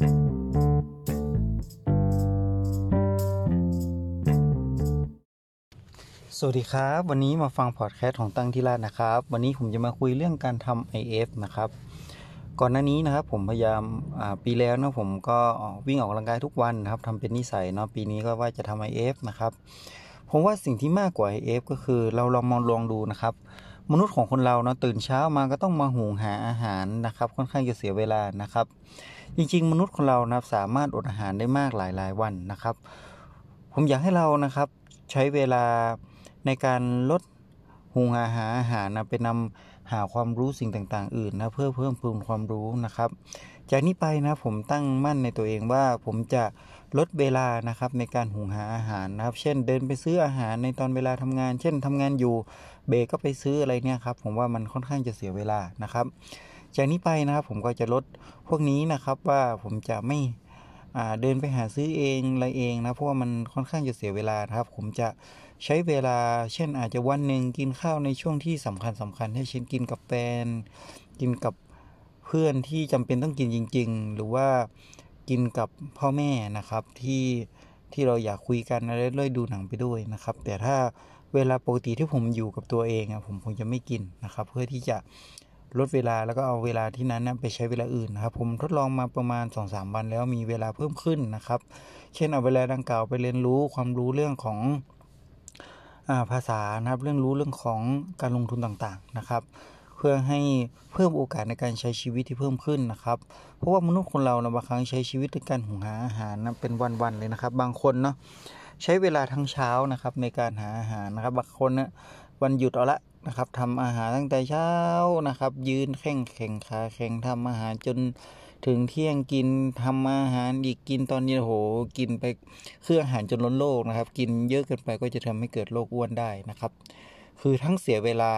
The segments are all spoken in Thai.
สวัสดีครับ วันนี้มาฟังพอดแคสต์ของตั้งที่ราชนะครับ วันนี้ผมจะมาคุยเรื่องการทำ IF นะครับ ก่อนหน้านี้นะครับผมพยายามปีแล้วนะผมก็วิ่งออกกำลังกายทุกวันนะครับทำเป็นนิสัยเนาะปีนี้ก็ว่าจะทำ IF นะครับ ผมว่าสิ่งที่มากกว่า AF ก็คือเราลองมองลองดูนะครับ มนุษย์ของคนเราเนาะตื่นเช้ามาก็ต้องมาหุงหาอาหารนะครับ ค่อนข้างจะเสียเวลานะครับ จริง ๆ มนุษย์ของเรานะสามารถอดอาหารได้มากหลายๆวันนะครับ ผมอยากให้เรานะครับใช้เวลาในการลดหุงหาอาหารนะไปนำ หาความรู้สิ่งต่างๆ อื่นนะเพื่อเพิ่มพูนความรู้นะครับ จากนี้ไปนะผมตั้งมั่นในตัวเองว่าผมจะลดเวลานะครับในการหุงหาอาหารนะครับ เช่นเดินไปซื้ออาหารในตอนเวลาทำงาน เช่นทำงานอยู่เบรก็ไปซื้ออะไรเนี่ยครับผมว่ามันค่อนข้างจะเสียเวลานะครับ จากนี้ไปนะครับผมก็จะลดพวกนี้นะครับว่าผมจะไม่ เดินไปหาซื้อเองอะไรเองนะเพราะว่ามันค่อนข้างจะเสียเวลาครับ ผมจะใช้เวลา เช่นอาจจะวันหนึ่งกินข้าวในช่วงที่สำคัญสำคัญให้เช่นกินกับแฟนกินกับเพื่อนที่จำเป็นต้องกินจริง ๆ หรือว่ากินกับพ่อแม่นะครับที่ที่เราอยากคุยกันแล้วเลยดูหนังไปด้วยนะครับ แต่ถ้าเวลาปกติที่ผมอยู่กับตัวเองผมคงจะไม่กินนะครับ เพื่อที่จะ ลดเวลาแล้วก็เอาเวลาที่นั้นไปใช้เวลาอื่นนะครับ ผมทดลองมาประมาณ 2-3 วันแล้วมีเวลาเพิ่มขึ้นนะครับ เช่นเอาเวลาดังกล่าวไปเรียนรู้ความรู้เรื่องของภาษานะครับเรื่องรู้เรื่องของการลงทุนต่างๆนะครับ เพื่อให้เพิ่มโอกาสในการใช้ชีวิตที่เพิ่มขึ้นนะครับ เพราะว่ามนุษย์คนเรานะบางครั้งใช้ชีวิตในการหุงหาอาหารนะเป็นวันๆเลยนะครับ บางคนเนาะใช้เวลาทั้งเช้านะครับในการหาอาหารนะครับบางคนเนะวันหยุดเอาละ นะครับทำอาหารตั้งแต่เช้านะครับ ยืนแข่งแข่งขาแข่งทำอาหารจนถึงเที่ยงกินทำอาหารอีกกินตอนเย็นโห กินไปเครื่องอาหารจนล้นโลกนะครับ กินเยอะเกินไปก็จะทำให้เกิดโรคอ้วนได้นะครับ คือทั้งเสียเวลา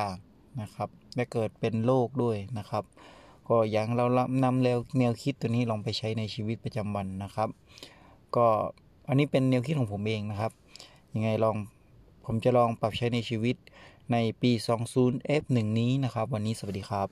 นะครับและเกิดเป็นโรคด้วยนะครับ ก็อย่างเรานำแนวแนวคิดตัวนี้ลองไปใช้ในชีวิตประจำวันนะครับ ก็อันนี้เป็นแนวคิดของผมเองนะครับยังไงลองผมจะลองปรับใช้ในชีวิต ในปี 20 F1 นี้นะครับ วันนี้สวัสดีครับ